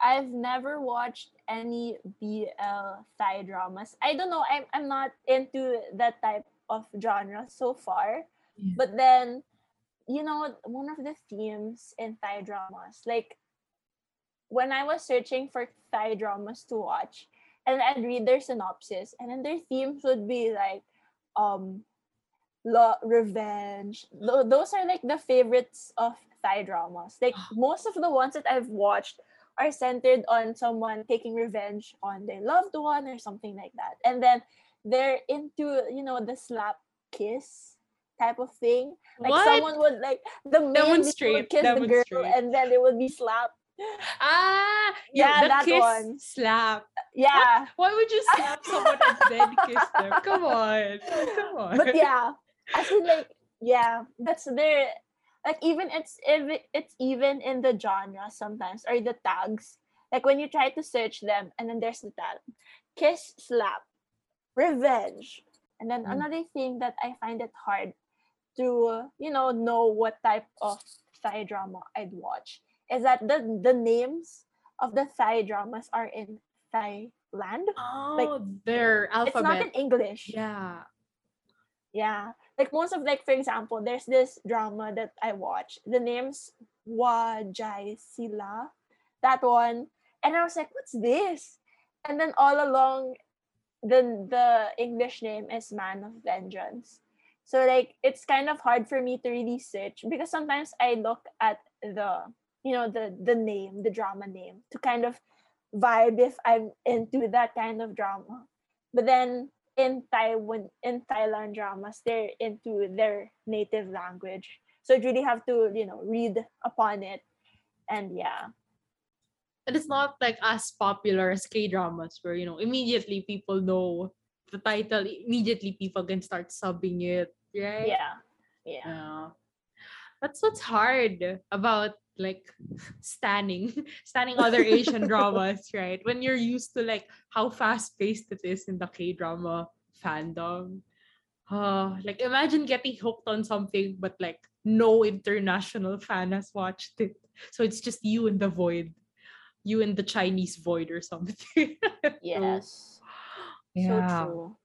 I've never watched any BL Thai dramas. I don't know. I'm I'm not into that type of genre so far. Yeah. But then, you know, one of the themes in Thai dramas, like when I was searching for Thai dramas to watch, and I'd read their synopsis, and then their themes would be like, um, lo- revenge. Tho- those are like the favorites of Thai dramas. Like most of the ones that I've watched are centered on someone taking revenge on their loved one or something like that. And then they're into, you know, the slap kiss type of thing. Like what? someone would like the man would kiss the girl and then they would be slapped. Ah, Yeah, the that kiss one. slap. Yeah. Why would you slap someone and then kiss them? Come on, come on. But yeah. I feel like yeah, that's their like even it's if it's even in the genre sometimes or the tags. Like when you try to search them and then there's the tag. Kiss slap. Revenge. And then Mm. another thing that I find it hard to, you know, know what type of Thai drama I'd watch is that the the names of the Thai dramas are in Thailand. oh, their alphabet. It's not in. English. Yeah. Yeah. Like most of like for example, there's this drama that I watch. The name's Hua Jai Sila. That one. And I was like, what's this? And then all along the the English name is Man of Vengeance. So like it's kind of hard for me to really search because sometimes I look at the you know the the name, the drama name to kind of vibe if I'm into that kind of drama. But then in Taiwan in Thailand dramas, they're into their native language. So you really have to, you know, read upon it. And yeah. And it's not like as popular as K dramas where you know immediately people know the title. Immediately people can start subbing it, right? Yeah. Yeah. Yeah. That's what's hard about like standing standing other Asian dramas, right? When you're used to like how fast paced it is in the K drama fandom. Uh, like imagine getting hooked on something but like no international fan has watched it. So it's just you in the void. You in the Chinese void or something. Yes. So true.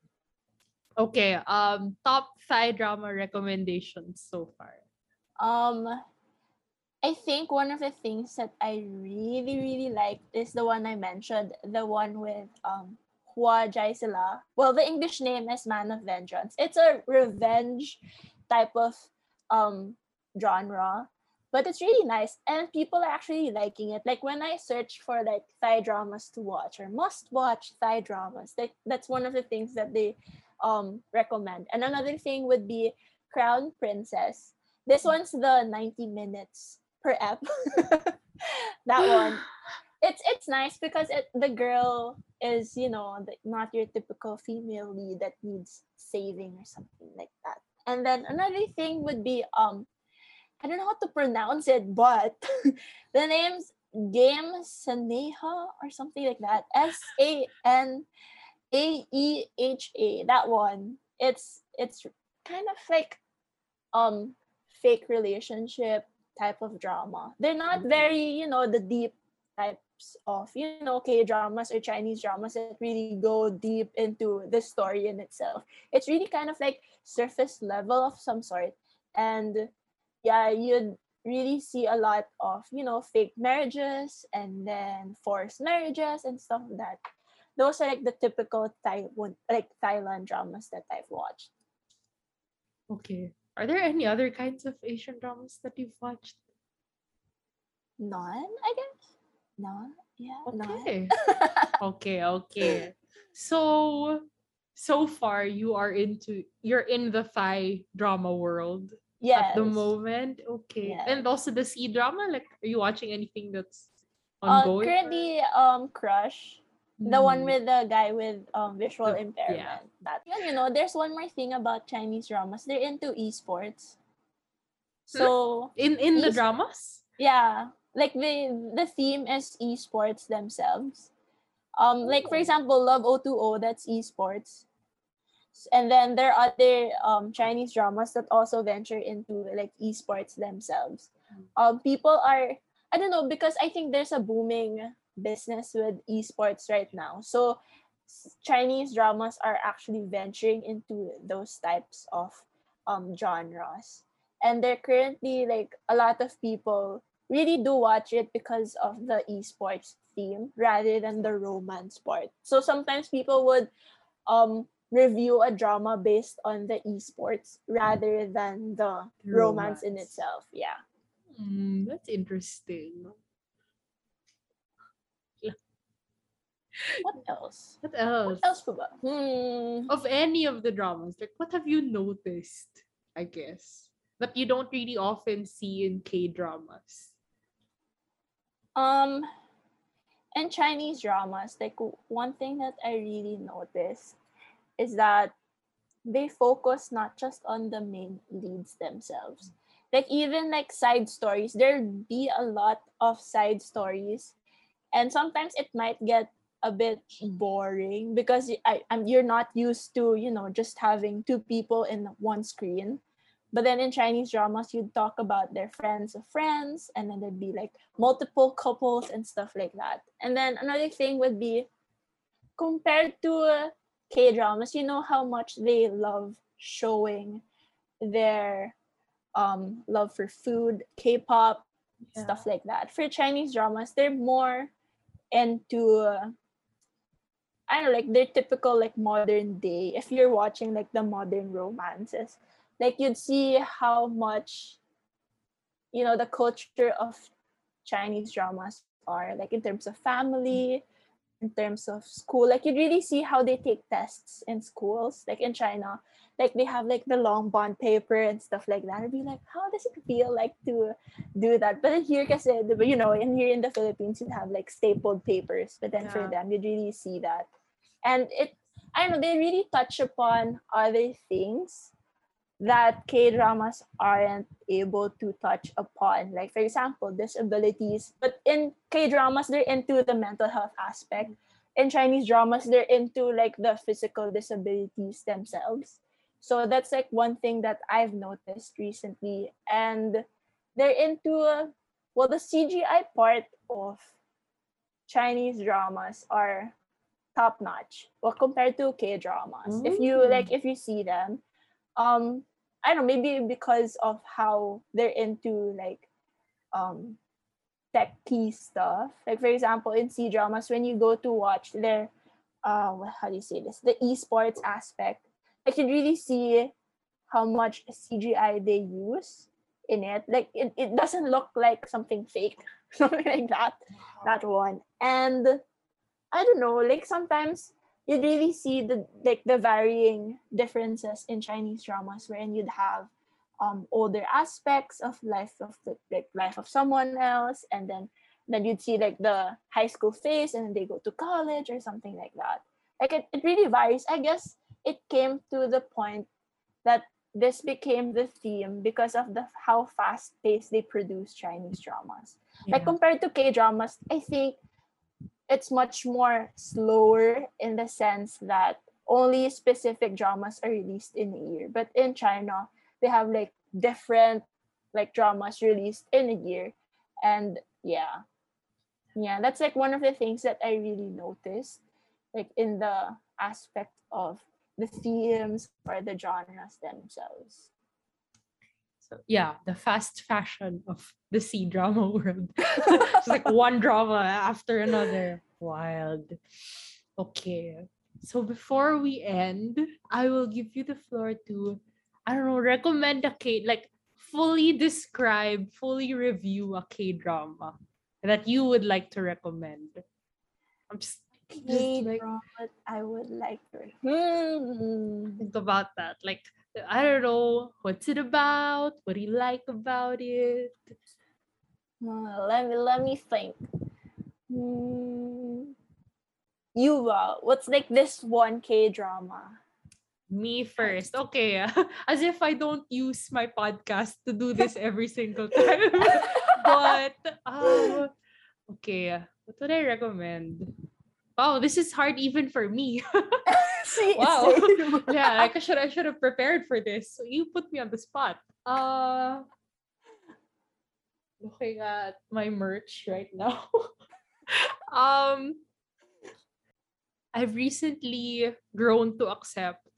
Okay, um top Thai drama recommendations so far. Um I think one of the things that I really, really liked is the one I mentioned, the one with um Hua Jai Sila. Well, the English name is Man of Vengeance. It's a revenge type of um genre, but it's really nice and people are actually liking it. Like when I search for like Thai dramas to watch or must watch Thai dramas, like that's one of the things that they um recommend. And another thing would be Crown Princess. This one's the 90 minutes per ep. that one. It's it's nice because it the girl is, you know, the, not your typical female lead that needs saving or something like that. And then another thing would be um I don't know how to pronounce it, but the name's Game Sanaeha or something like that. S A N A E H A. That one. It's it's kind of like um fake relationship type of drama. They're not Mhm. very, you know, the deep types of, you know, K dramas or Chinese dramas that really go deep into the story in itself. It's really kind of like surface level of some sort. And yeah, you'd really see a lot of, you know, fake marriages and then forced marriages and stuff like that. Those are like the typical Taiwan like Thailand dramas that I've watched. Okay. Are there any other kinds of Asian dramas that you've watched? None, I guess. None. Yeah. None. Okay. okay, okay. So so far you are into you're in the Thai drama world Yes. at the moment. Okay. And also the C drama, like are you watching anything that's Uh, ongoing? currently, um, Crush, the one Mm, with the guy with um visual The- impairment. That yeah, you know, there's one more thing about Chinese dramas. They're into esports. So in in the dramas? yeah, like the the theme is esports themselves. Um, like for example, Love O2O, that's esports. And then there are other um Chinese dramas that also venture into like esports themselves. Mm. Um, people are I don't know because I think there's a booming business with esports right now. So Chinese dramas are actually venturing into those types of um genres. And they're currently like a lot of people really do watch it because of the esports theme rather than the romance part. So sometimes people would um review a drama based on the esports rather than the romance, in itself. Yeah. Mm, that's interesting. What else? What else? What else pa ba? Hmm. Of any of the dramas, like what have you noticed, I guess, that you don't really often see in K dramas? Um, and Chinese dramas, like one thing that I really noticed is that they focus not just on the main leads themselves. Like even like side stories, there be a lot of side stories, and sometimes it might get a bit boring because I, I'm, you're not used to you know just having two people in one screen. But then in Chinese dramas, you'd talk about their friends of friends, and then there'd be like multiple couples and stuff like that. And then another thing would be compared to K dramas, you know how much they love showing their um love for food, K-pop, stuff like that. For Chinese dramas, they're more into uh, I don't know, like their typical like modern day. If you're watching like the modern romances, like you'd see how much you know the culture of Chinese dramas are like in terms of family, in terms of school. Like you'd really see how they take tests in schools, like in China. Like they have like the long bond paper and stuff like that. I'd be like, how does it feel like to do that? But then here, kasi, di ba, you know, in here in the Philippines, you'd have like stapled papers. But then for them, you'd really see that. And it, I don't know, they really touch upon other things that K dramas aren't able to touch upon. Like, for example, disabilities. But in K dramas, they're into the mental health aspect. In Chinese dramas, they're into like the physical disabilities themselves. So that's like one thing that I've noticed recently. And they're into, uh, well, the CGI part of Chinese dramas are top notch. Well, compared to K dramas, if you Mm. like, if you see them, um, I don't know, maybe because of how they're into like um techy stuff. Like for example, in C dramas, when you go to watch their uh how do you say this? The esports aspect, I can really see how much CGI they use in it. Like it, it doesn't look like something fake, something like that. That one. And I don't know, like sometimes you'd really see the like the varying differences in Chinese dramas wherein you'd have um older aspects of life of the like life of someone else and then then you'd see like the high school phase and then they go to college or something like that. Like it, it really varies. I guess it came to the point that this became the theme because of the how fast paced they produce Chinese dramas. Like compared to K dramas, I think it's much more slower in the sense that only specific dramas are released in a year. But in China, they have like different like dramas released in a year. And yeah. Yeah, that's like one of the things that I really noticed like in the aspect of the themes or the genres themselves. Yeah, the fast fashion of the C drama world. it's like one drama after another. Wild. Okay. So before we end, I will give you the floor to, I don't know, recommend a K, like fully describe, fully review a K drama that you would like to recommend? I'm just, just like K-drama I would like to. Hmm. think about that. Like I don't know what's it about. What do you like about it? Uh, let me let me think. Hmm. Yuva, what's like this one K drama? Me first. Okay. As if I don't use my podcast to do this every single time. but um okay. What would I recommend? Wow, this is hard even for me. See, Wow. same. yeah, like I should I should have prepared for this. So you put me on the spot. Uh looking at my merch right now. um I've recently grown to accept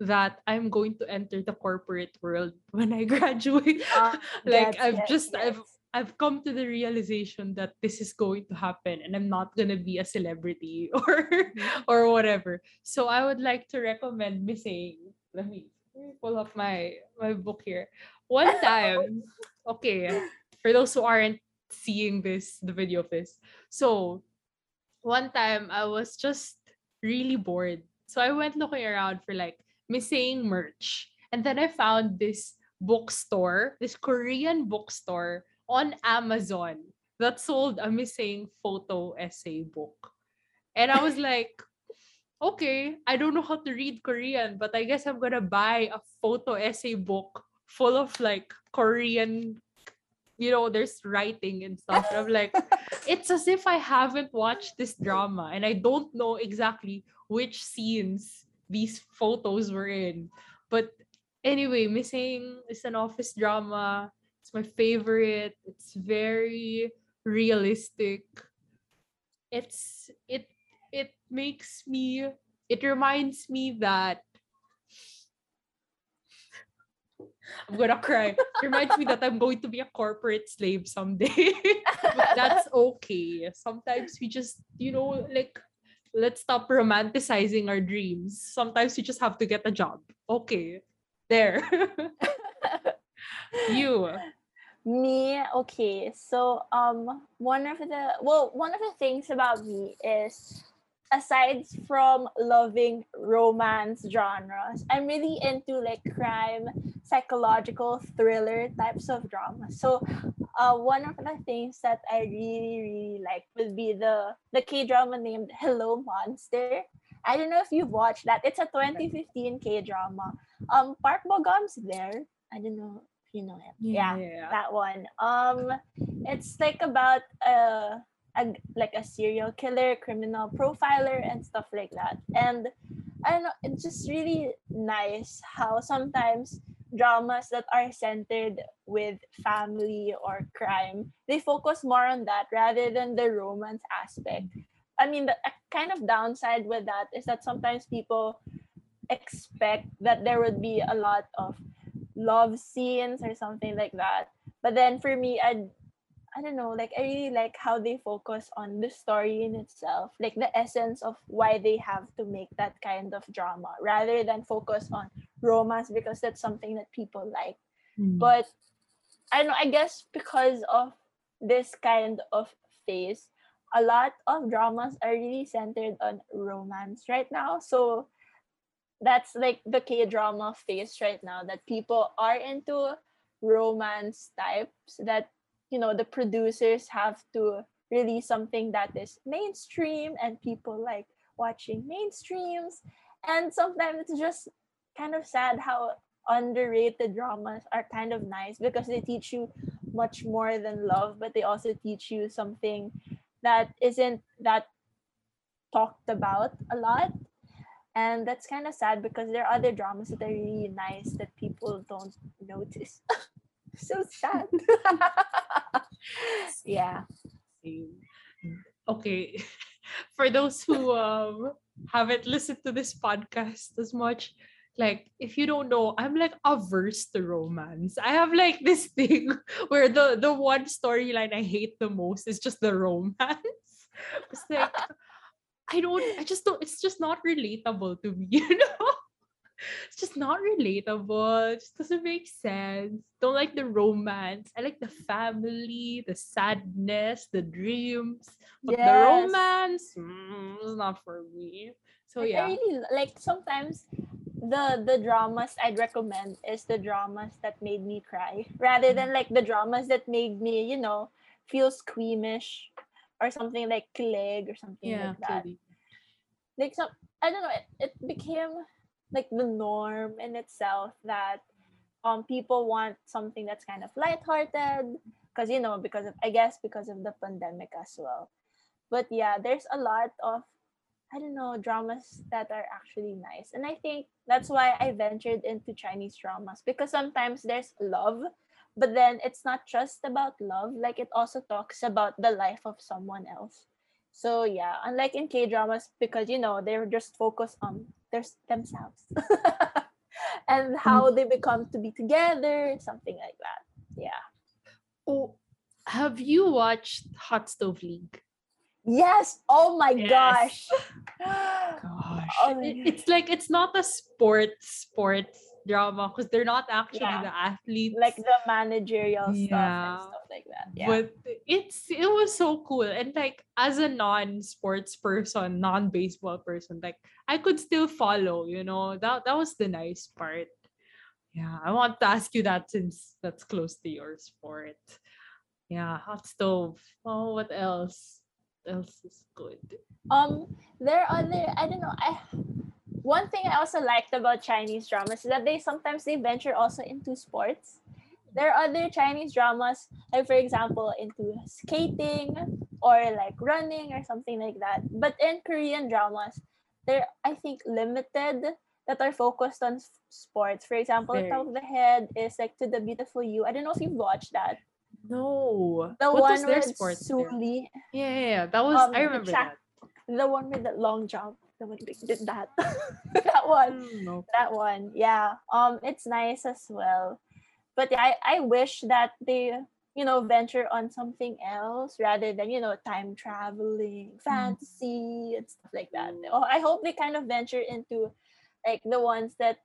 that I'm going to enter the corporate world when I graduate. Ah, like yes, I've yes, just yes. I've come to the realization that this is going to happen and I'm not gonna be a celebrity or mm-hmm. or whatever. So I would like to recommend Misaeng. Let me let me pull up my my book here. One time, okay, for those who aren't seeing this, the video of this. So one time I was just really bored. So I went looking around for like Misaeng merch. And then I found this bookstore, this Korean bookstore on Amazon that sold a Misaeng photo essay book. And I was like, okay, I don't know how to read Korean, but I guess I'm gonna buy a photo essay book full of like Korean, you know, there's writing and stuff. And I'm like, it's as if I haven't watched this drama and I don't know exactly which scenes these photos were in. But anyway, Misaeng is an office drama. It's my favorite. It's very realistic. It's it it makes me it reminds me that I'm gonna cry. It reminds me that I'm going to be a corporate slave someday. but that's okay. Sometimes we just, you know, like let's stop romanticizing our dreams. Sometimes we just have to get a job. Okay. There. you. Me, okay. So, um, one of the well, one of the things about me is aside from loving romance genres, I'm really into like crime, psychological thriller types of drama. So, uh, one of the things that I really, really like would be the the K drama named Hello Monster. I don't know if you've watched that. It's a 2015 K drama. Um, Park Bo Gum's there. I don't know you know him. yeah Yeah. that one. Um, it's like about uh, a like a serial killer, criminal profiler, and stuff like that. And I don't know, it's just really nice how sometimes dramas that are centered with family or crime, they focus more on that rather than the romance aspect. I mean, the a kind of downside with that is that sometimes people expect that there would be a lot of love scenes or something like that. But then for me, I I don't know, like I really like how they focus on the story in itself, like the essence of why they have to make that kind of drama rather than focus on romance because that's something that people like. Mm. But I don't know, I guess because of this kind of phase, a lot of dramas are really centered on romance right now. So that's like the K drama phase right now that people are into romance types that you know the producers have to release something that is mainstream and people like watching mainstreams. And sometimes it's just kind of sad how underrated dramas are kind of nice because they teach you much more than love but they also teach you something that isn't that talked about a lot and that's kind of sad because there are other dramas that are really nice that people don't notice so sad yeah Okay. For those who um haven't listened to this podcast as much, like if you don't know, I'm like averse to romance. I have like this thing where the the one storyline I hate the most is just the romance. It's like I don't I just don't it's just not relatable to me, you know? it's just not relatable. It just doesn't make sense. Don't like the romance. I like the family, the sadness, the dreams. But the romance, mm, it's not for me. So Like, I really like sometimes the the dramas I'd recommend is the dramas that made me cry rather than like the dramas that made me, you know, feel squeamish or something like kilig or something Yeah, like that. clearly. Like some I don't know, it, it became like the norm in itself that um people want something that's kind of lighthearted because you know because of I guess because of the pandemic as well. But yeah, there's a lot of I don't know dramas that are actually nice. And I think that's why I ventured into Chinese dramas because sometimes there's love, but then it's not just about love, like it also talks about the life of someone else. So yeah, unlike in K dramas, because you know they're just focused on their themselves and how mm-hmm. they become to be together, something like that. Yeah. Oh, have you watched Hot Stove League? Yes. Oh my Yes. gosh. Gosh. Oh my it's like it's not a sports sports drama because they're not actually Yeah. the athletes. like the managerial stuff and stuff like that. Yeah. But it's it was so cool. And like as a non-sports person, non-baseball person, like I could still follow, you know. That that was the nice part. Yeah, I want to ask you that since that's close to your sport. Yeah, hot stove. Oh, what else? What else is good? um there are other I don't know. I one thing I also liked about Chinese dramas is that they sometimes they venture also into sports. There are other Chinese dramas, like for example, into skating or like running or something like that. But in Korean dramas, they're I think limited that are focused on sports. For example, Very. top of the head is like To the Beautiful You. I don't know if you've watched that. No. The what one was their with? Sulli Yeah, yeah, yeah. That was Um, I remember track- that. the one with the long jump. The one did that. that one. No. That one. Yeah. Um, it's nice as well. But yeah, I, I wish that they, you know, venture on something else rather than, you know, time traveling, fantasy and stuff like that. Mm. Oh, I hope they kind of venture into like the ones that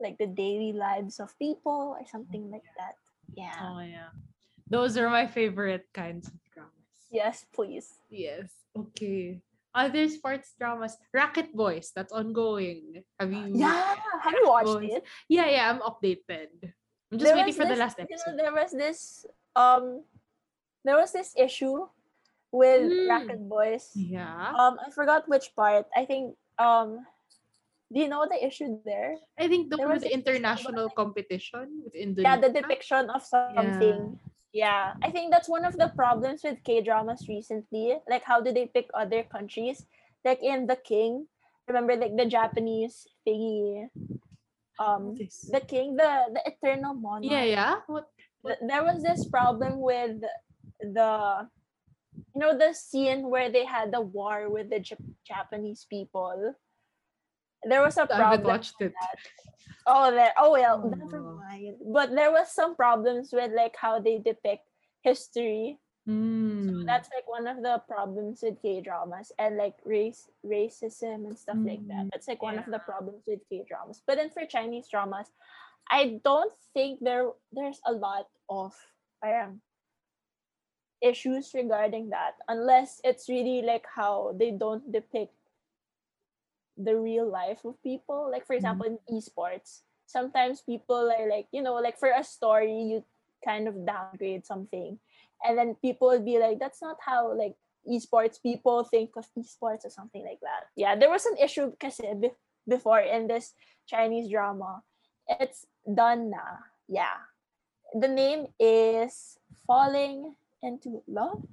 like the daily lives of people or something like that. Yeah. Oh yeah. Those are my favorite kinds of dramas. Yes, please. Yes. Okay. Other sports dramas. Racket Boys. That's ongoing. Have you? Yeah. Have you watched Boys. it? Yeah, yeah. I'm updated. I'm just There waiting for the this- last You know, episode. there was this um there was this issue with Mm. Racket Boys. Yeah. Um I forgot which part. I think um do you know the issue there? I think the there was the this issue about, international competition with Yeah, the depiction of something. Yeah. I think that's one of the problems with K dramas recently. Like how do they pick other countries? Like in The King, remember like the Japanese thingy um This. the king the the eternal monarch Yeah, yeah. What? th- there was this problem with the you know the scene where they had the war with the Jap- Japanese people. There was a I haven't problem. watched it. Oh, there. Oh well, never Oh. mind. But there was some problems with like how they depict history. Mm. That's like one of the problems with K dramas and like race, racism and stuff like that. Mm, That's like one of the problems with K dramas. But then for Chinese dramas, I don't think there there's a lot of um, issues regarding that unless it's really like how they don't depict the real life of people. Like for example, in esports, sometimes people are like, you know, like for a story, you kind of downgrade something, and then people would be like, that's not how like esports people think of esports or something like that. Yeah, there was an issue because before in this Chinese drama, it's done na. Yeah, the name is Falling into Love.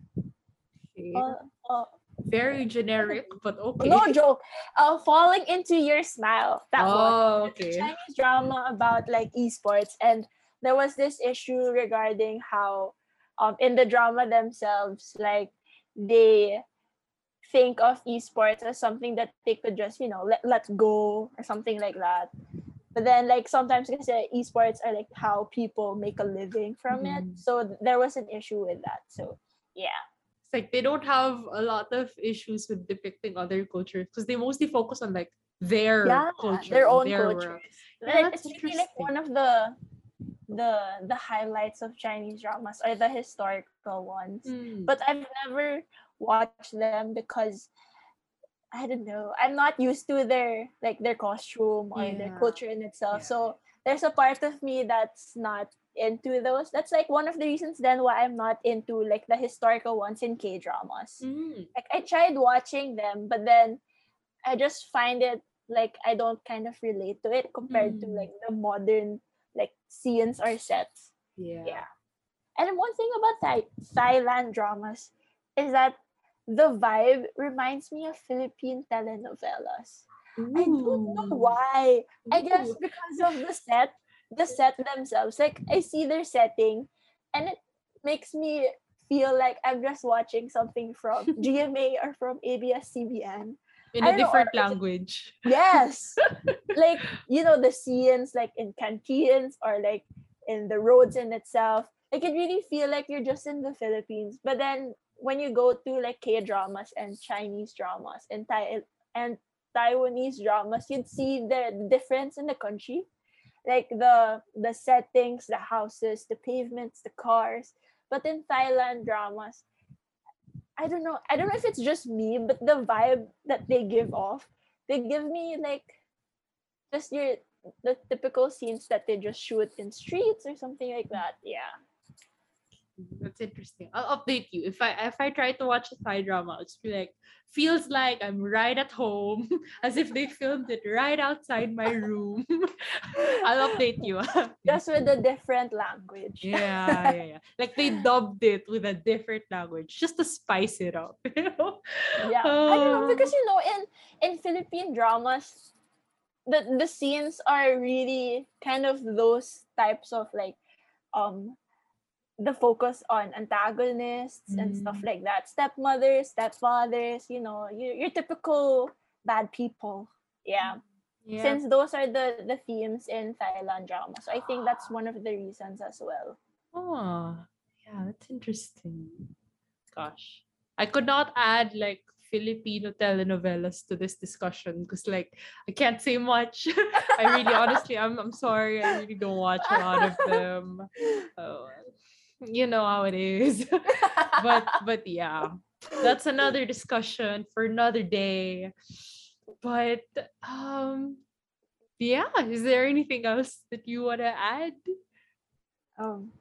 Okay. Uh, uh, Very generic, but okay. No joke. Uh, falling into your smile. That one. oh, a okay. Chinese drama about like esports, and there was this issue regarding how, um, in the drama themselves, like they think of esports as something that they could just you know let let go or something like that. But then like sometimes because esports are like how people make a living from it, Mhm. so there was an issue with that. So yeah. It's like they don't have a lot of issues with depicting other cultures because they mostly focus on like their yeah, culture, their own their cultures. world. Like, Yeah, that's it's really like one of the the the highlights of Chinese dramas are the historical ones. Mm. But I've never watched them because I don't know. I'm not used to their like their costume or their culture in itself. Yeah. So there's a part of me that's not into those. That's like one of the reasons then why I'm not into like the historical ones in K dramas. Mm. Like I tried watching them, but then I just find it like I don't kind of relate to it compared to Mm. like the modern like scenes or sets. Yeah. Yeah. And one thing about Thai- Thailand dramas is that the vibe reminds me of Philippine telenovelas. I don't know Ooh. why. I guess because of the set, the set themselves. Like I see their setting and it makes me feel like I'm just watching something from GMA or from ABS-CBN. in a know, different it- language. Yes. like, you know, the scenes like in canteens or like in the roads in itself. Like it really feel like you're just in the Philippines. But then when you go to like K dramas and Chinese dramas and Thai and Taiwanese dramas, you'd see the difference in the country. Like the the settings, the houses, the pavements, the cars. But in Thailand dramas, I don't know. I don't know if it's just me, but the vibe that they give off, they give me like just your the typical scenes that they just shoot in streets or something like that. Yeah. That's interesting. I'll update you if I if I try to watch a Thai drama. It's be like feels like I'm right at home, as if they filmed it right outside my room. I'll update you. Just with a different language. yeah, yeah, yeah. Like they dubbed it with a different language just to spice it up. You know? yeah. I don't know Oh. because you know in in Philippine dramas the the scenes are really kind of those types of like um the focus on antagonists and stuff Mm. like that stepmothers stepfathers you know your, your typical bad people yeah Yeah. since those are the the themes in Thailand drama. So I think that's one of the reasons as well. Oh, yeah, that's interesting. Gosh, I could not add like Filipino telenovelas to this discussion because like I can't say much. I really, honestly, I'm I'm sorry. I really don't watch a lot of them. Oh, you know how it is. but but yeah, that's another discussion for another day. But um, yeah, is there anything else that you want to add? um,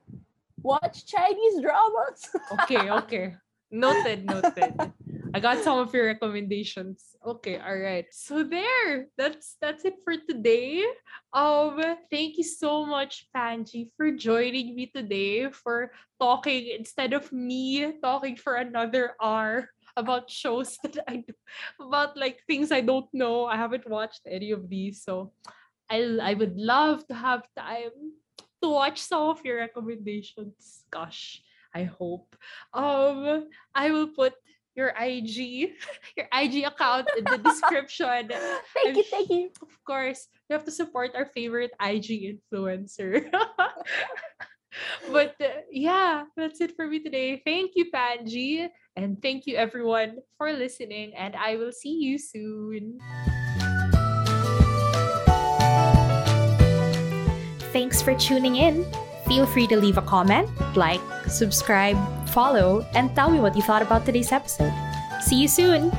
watch Chinese dramas. Okay, okay. Noted, noted. I got some of your recommendations. Okay, all right. So there, that's that's it for today. Um, thank you so much, Panji, for joining me today for talking instead of me talking for another hour about shows that I do, about like things I don't know. I haven't watched any of these, so I I would love to have time to watch some of your recommendations. Gosh, I hope. Um, I will put your IG, your IG account in the description. thank I'm you, thank you. Of course, we have to support our favorite IG influencer. but uh, yeah, that's it for me today. Thank you, Panji. And thank you, everyone, for listening. And I will see you soon. Thanks for tuning in. Feel free to leave a comment, like, subscribe, follow, and tell me what you thought about today's episode. See you soon!